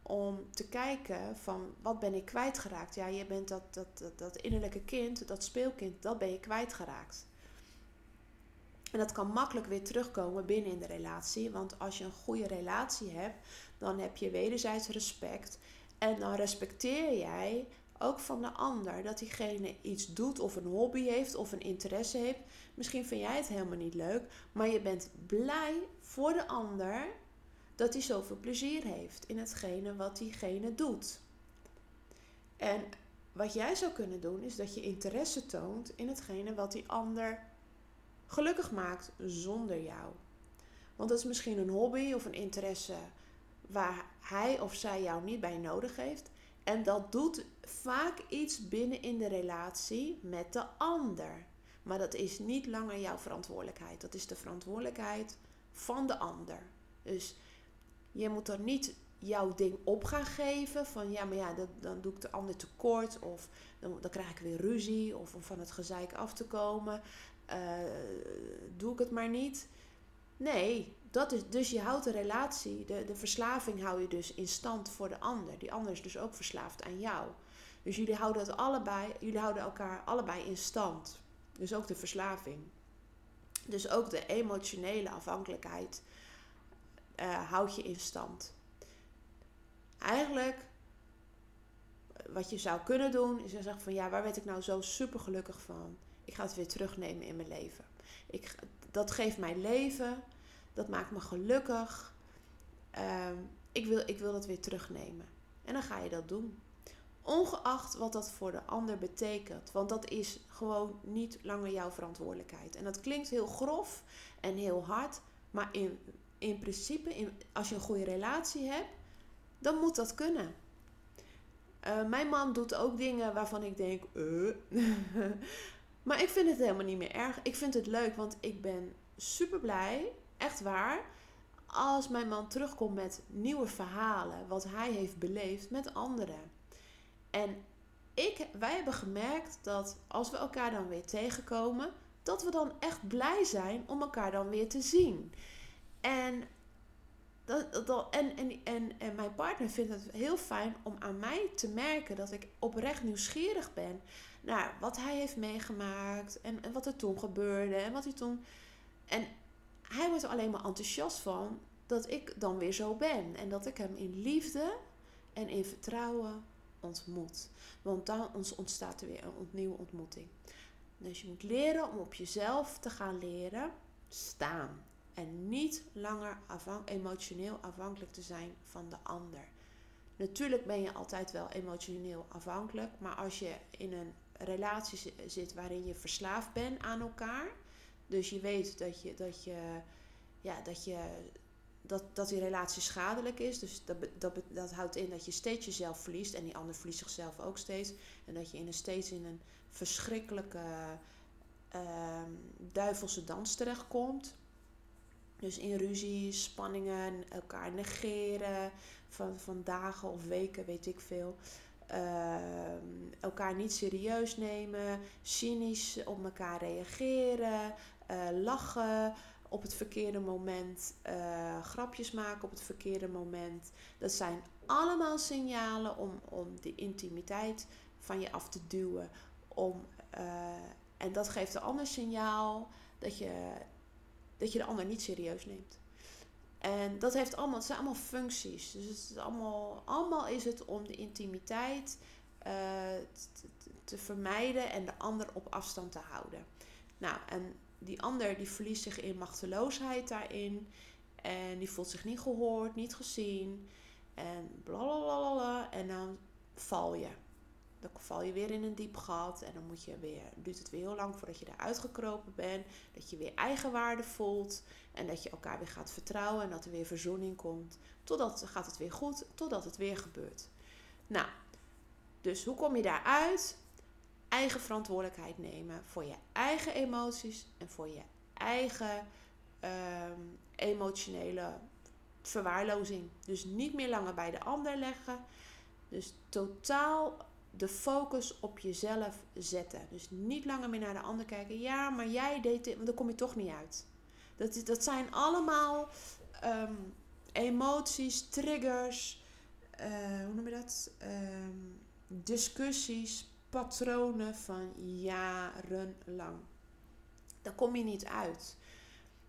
om te kijken van wat ben ik kwijtgeraakt. Ja, je bent dat, dat, dat, innerlijke kind, dat speelkind, dat ben je kwijtgeraakt. En dat kan makkelijk weer terugkomen binnen in de relatie. Want als je een goede relatie hebt, dan heb je wederzijds respect. En dan respecteer jij ook van de ander dat diegene iets doet of een hobby heeft of een interesse heeft. Misschien vind jij het helemaal niet leuk, maar je bent blij voor de ander dat hij zoveel plezier heeft in hetgene wat diegene doet. En wat jij zou kunnen doen is dat je interesse toont in hetgene wat die ander gelukkig maakt zonder jou. Want dat is misschien een hobby of een interesse waar hij of zij jou niet bij nodig heeft. En dat doet vaak iets binnen in de relatie met de ander. Maar dat is niet langer jouw verantwoordelijkheid. Dat is de verantwoordelijkheid van de ander. Dus je moet er niet jouw ding op gaan geven. Van ja, maar ja, dat, dan doe ik de ander tekort. Of dan, dan krijg ik weer ruzie. Of om van het gezeik af te komen. Uh, doe ik het maar niet. Nee, dat is, dus je houdt de relatie, de, de verslaving hou je dus in stand voor de ander. Die ander is dus ook verslaafd aan jou. Dus jullie houden het allebei, jullie houden elkaar allebei in stand. Dus ook de verslaving. Dus ook de emotionele afhankelijkheid uh, houd je in stand. Eigenlijk, wat je zou kunnen doen, is zeggen van ja, waar werd ik nou zo super gelukkig van? Ik ga het weer terugnemen in mijn leven. Ik, dat geeft mij leven. Dat maakt me gelukkig. Ehm, ik, wil, ik wil dat weer terugnemen. En dan ga je dat doen. Ongeacht wat dat voor de ander betekent. Want dat is gewoon niet langer jouw verantwoordelijkheid. En dat klinkt heel grof en heel hard. Maar in, in principe, in, als je een goede relatie hebt, dan moet dat kunnen. Uh, mijn man doet ook dingen waarvan ik denk, uh. maar ik vind het helemaal niet meer erg. Ik vind het leuk, want ik ben super blij, echt waar, als mijn man terugkomt met nieuwe verhalen, wat hij heeft beleefd met anderen. En ik, wij hebben gemerkt dat als we elkaar dan weer tegenkomen, dat we dan echt blij zijn om elkaar dan weer te zien. En, dat, dat, en, en, en, en mijn partner vindt het heel fijn om aan mij te merken dat ik oprecht nieuwsgierig ben naar wat hij heeft meegemaakt en, en wat er toen gebeurde en wat hij toen. En hij wordt er alleen maar enthousiast van dat ik dan weer zo ben. En dat ik hem in liefde en in vertrouwen ontmoet. Want dan ontstaat er weer een nieuwe ontmoeting. Dus je moet leren om op jezelf te gaan leren staan. En niet langer emotioneel afhankelijk te zijn van de ander. Natuurlijk ben je altijd wel emotioneel afhankelijk. Maar als je in een relatie zit waarin je verslaafd bent aan elkaar dus je weet dat je, dat je, ja, dat je dat, dat die relatie schadelijk is. Dus dat, dat, dat houdt in dat je steeds jezelf verliest. En die ander verliest zichzelf ook steeds. En dat je in een, steeds in een verschrikkelijke uh, duivelse dans terechtkomt. Dus in ruzie, spanningen, elkaar negeren van, van dagen of weken, weet ik veel. Uh, elkaar niet serieus nemen, cynisch op elkaar reageren, uh, lachen op het verkeerde moment, uh, grapjes maken op het verkeerde moment. Dat zijn allemaal signalen om, om de intimiteit van je af te duwen. Om, uh, en dat geeft een ander signaal dat je, dat je de ander niet serieus neemt. En dat heeft allemaal, het zijn allemaal functies. Dus het is allemaal, allemaal is het om de intimiteit te, te vermijden en de ander op afstand te houden. Nou, en die ander die verliest zich in machteloosheid daarin. En die voelt zich niet gehoord, niet gezien. En blablabla. En dan val je. Dan val je weer in een diep gat. En dan moet je weer, duurt het weer heel lang voordat je eruit gekropen bent. Dat je weer eigenwaarde voelt. En dat je elkaar weer gaat vertrouwen. En dat er weer verzoening komt. Totdat gaat het weer goed. Totdat het weer gebeurt. Nou, dus hoe kom je daaruit? eigen verantwoordelijkheid nemen voor je eigen emoties en voor je eigen ehm, emotionele verwaarlozing. Dus niet meer langer bij de ander leggen. Dus totaal de focus op jezelf zetten. Dus niet langer meer naar de ander kijken. Ja, maar jij deed dit, want dan kom je toch niet uit. Dat, dat zijn allemaal ehm, emoties, triggers, uh, hoe noem je dat? Um, discussies, patronen van jarenlang. Daar kom je niet uit.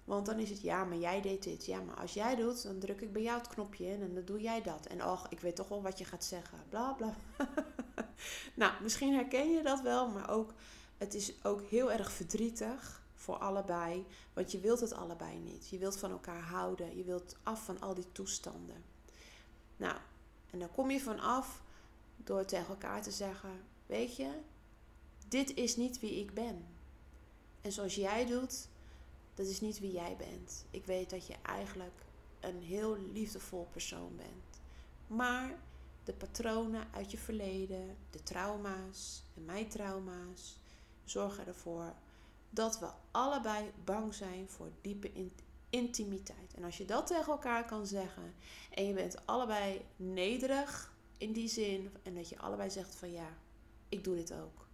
Want dan is het ja, maar jij deed dit. Ja, maar als jij doet, dan druk ik bij jou het knopje in en dan doe jij dat. En och, ik weet toch wel wat je gaat zeggen. Bla bla. nou, misschien herken je dat wel, maar ook het is ook heel erg verdrietig voor allebei. Want je wilt het allebei niet. Je wilt van elkaar houden. Je wilt af van al die toestanden. Nou, en dan kom je van af door tegen elkaar te zeggen: Weet je, dit is niet wie ik ben. En zoals jij doet, dat is niet wie jij bent. Ik weet dat je eigenlijk een heel liefdevol persoon bent. Maar de patronen uit je verleden, de trauma's en mijn trauma's, zorgen ervoor dat we allebei bang zijn voor diepe intimiteit. En als je dat tegen elkaar kan zeggen en je bent allebei nederig in die zin en dat je allebei zegt van ja, ik doe dit ook.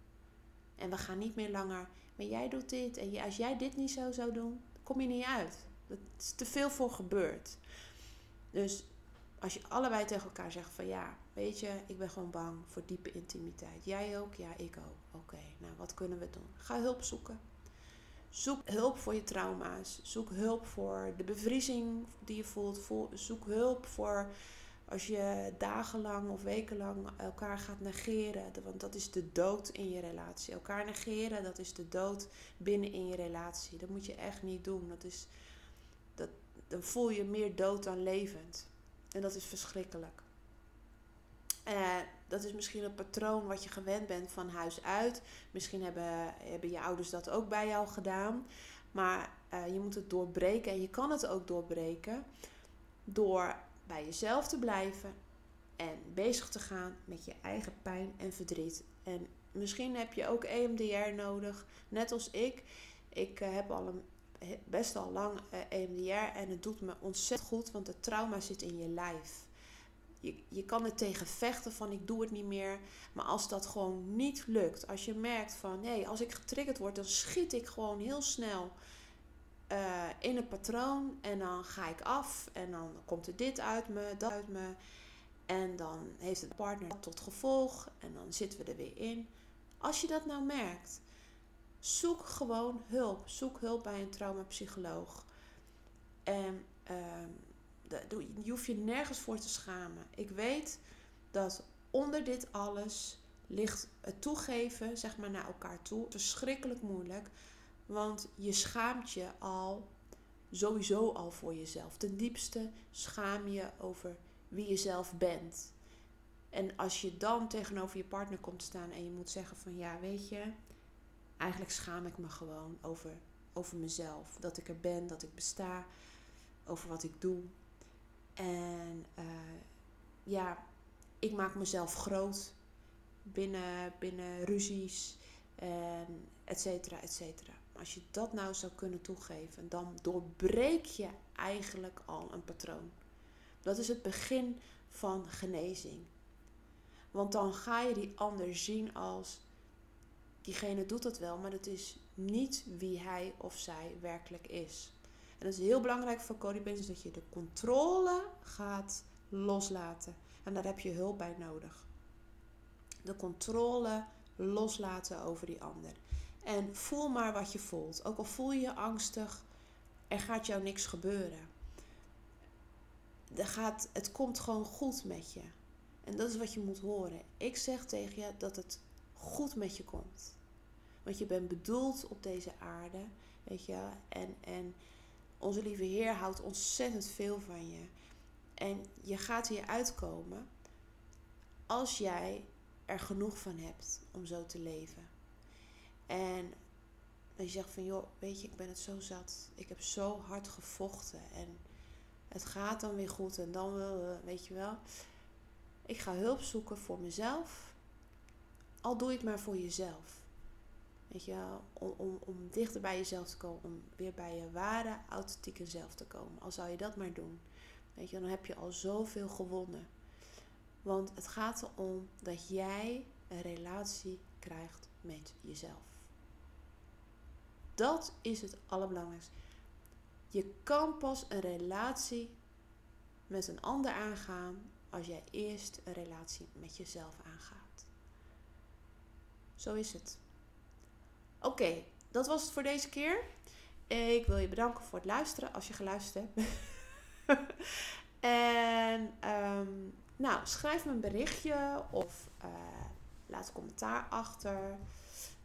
En we gaan niet meer langer, maar jij doet dit en als jij dit niet zo zou doen, kom je niet uit. Dat is te veel voor gebeurd. Dus als je allebei tegen elkaar zegt van ja, weet je, ik ben gewoon bang voor diepe intimiteit. Jij ook? Ja, ik ook. Oké, nou wat kunnen we doen? Ga hulp zoeken. Zoek hulp voor je trauma's. Zoek hulp voor de bevriezing die je voelt. Zoek hulp voor als je dagenlang of wekenlang elkaar gaat negeren. Want dat is de dood in je relatie. Elkaar negeren, dat is de dood binnen in je relatie. Dat moet je echt niet doen. Dat is, dat, dan voel je meer dood dan levend. En dat is verschrikkelijk. Uh, dat is misschien een patroon wat je gewend bent van huis uit. Misschien hebben, hebben je ouders dat ook bij jou gedaan. Maar uh, je moet het doorbreken en je kan het ook doorbreken door bij jezelf te blijven en bezig te gaan met je eigen pijn en verdriet. En misschien heb je ook EMDR nodig, net als ik. Ik uh, heb al een, best al lang EMDR en het doet me ontzettend goed, want het trauma zit in je lijf je, je kan er tegen vechten van ik doe het niet meer. Maar als dat gewoon niet lukt, als je merkt van nee, als ik getriggerd word, dan schiet ik gewoon heel snel uh, in een patroon. En dan ga ik af en dan komt er dit uit me, dat uit me. En dan heeft het partner tot gevolg en dan zitten we er weer in. Als je dat nou merkt, zoek gewoon hulp. Zoek hulp bij een traumapsycholoog. En uh, je hoeft je nergens voor te schamen. Ik weet dat onder dit alles ligt het toegeven, zeg maar, naar elkaar toe, verschrikkelijk moeilijk. Want je schaamt je al sowieso al voor jezelf. Ten diepste schaam je over wie je zelf bent. En als je dan tegenover je partner komt staan en je moet zeggen van ja, weet je, eigenlijk schaam ik me gewoon over, over mezelf. Dat ik er ben, dat ik besta, over wat ik doe. En uh, ja, ik maak mezelf groot binnen, binnen ruzies en et cetera, et cetera. Als je dat nou zou kunnen toegeven, dan doorbreek je eigenlijk al een patroon. Dat is het begin van genezing. Want dan ga je die ander zien als diegene doet dat wel, maar dat is niet wie hij of zij werkelijk is. En dat is heel belangrijk voor codependents dat je de controle gaat loslaten. En daar heb je hulp bij nodig. De controle loslaten over die ander. En voel maar wat je voelt. Ook al voel je je angstig, er gaat jou niks gebeuren. Er gaat, het komt gewoon goed met je. En dat is wat je moet horen. Ik zeg tegen je dat het goed met je komt. Want je bent bedoeld op deze aarde. Weet je, en, en onze lieve Heer houdt ontzettend veel van je. En je gaat hier uitkomen als jij er genoeg van hebt om zo te leven. En als je zegt van joh, weet je, ik ben het zo zat. Ik heb zo hard gevochten en het gaat dan weer goed en dan wil, weet je wel. Ik ga hulp zoeken voor mezelf. Al doe je het maar voor jezelf. Weet je om, om, om dichter bij jezelf te komen. Om weer bij je ware, authentieke zelf te komen. Al zou je dat maar doen. Weet je, dan heb je al zoveel gewonnen. Want het gaat erom dat jij een relatie krijgt met jezelf. Dat is het allerbelangrijkste. Je kan pas een relatie met een ander aangaan als jij eerst een relatie met jezelf aangaat. Zo is het. Oké, dat was het voor deze keer. Ik wil je bedanken voor het luisteren, als je geluisterd hebt. en um, nou, schrijf me een berichtje of uh, laat een commentaar achter.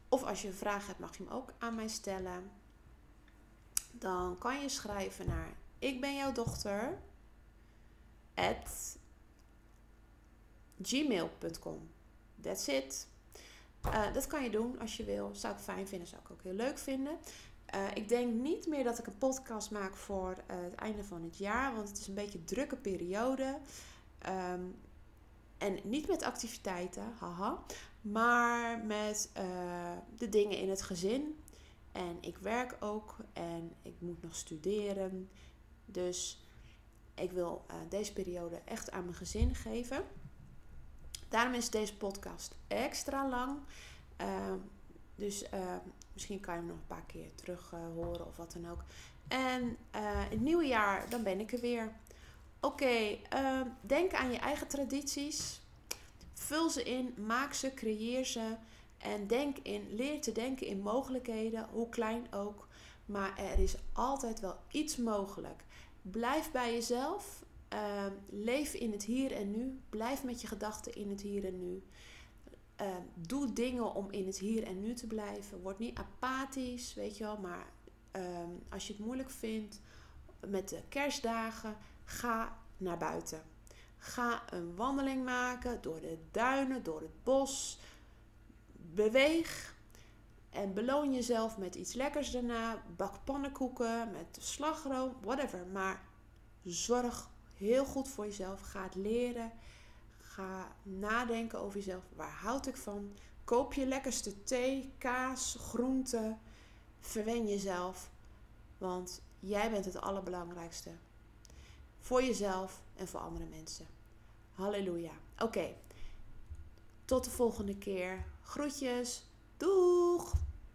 Of als je een vraag hebt, mag je hem ook aan mij stellen. Dan kan je schrijven naar ik ben jouw dochter at gmail.com. That's it. Uh, dat kan je doen als je wil. Zou ik fijn vinden, zou ik ook heel leuk vinden. Uh, ik denk niet meer dat ik een podcast maak voor uh, het einde van het jaar, want het is een beetje een drukke periode. Um, En niet met activiteiten, haha, maar met eh, de dingen in het gezin. En ik werk ook en ik moet nog studeren. Dus ik wil uh, deze periode echt aan mijn gezin geven. Daarom is deze podcast extra lang. Uh, dus misschien kan je hem nog een paar keer terug horen of wat dan ook. En het nieuwe jaar, dan ben ik er weer. Oké, denk aan je eigen tradities. Vul ze in, maak ze, creëer ze. En denk in, leer te denken in mogelijkheden, hoe klein ook. Maar er is altijd wel iets mogelijk. Blijf bij jezelf. Ehm, leef in het hier en nu. Blijf met je gedachten in het hier en nu. Ehm, doe dingen om in het hier en nu te blijven. Word niet apathisch, weet je wel. Maar als je het moeilijk vindt met de kerstdagen, Ga naar buiten. Ga een wandeling maken door de duinen, door het bos. Beweeg en beloon jezelf met iets lekkers daarna. Bak pannenkoeken met slagroom, whatever. Maar zorg heel goed voor jezelf. Ga het leren. Ga nadenken over jezelf. Waar houd ik van? Koop je lekkerste thee, kaas, groenten. Verwen jezelf. Want jij bent het allerbelangrijkste. Voor jezelf en voor andere mensen. Halleluja. Oké. Tot de volgende keer. Groetjes. Doeg!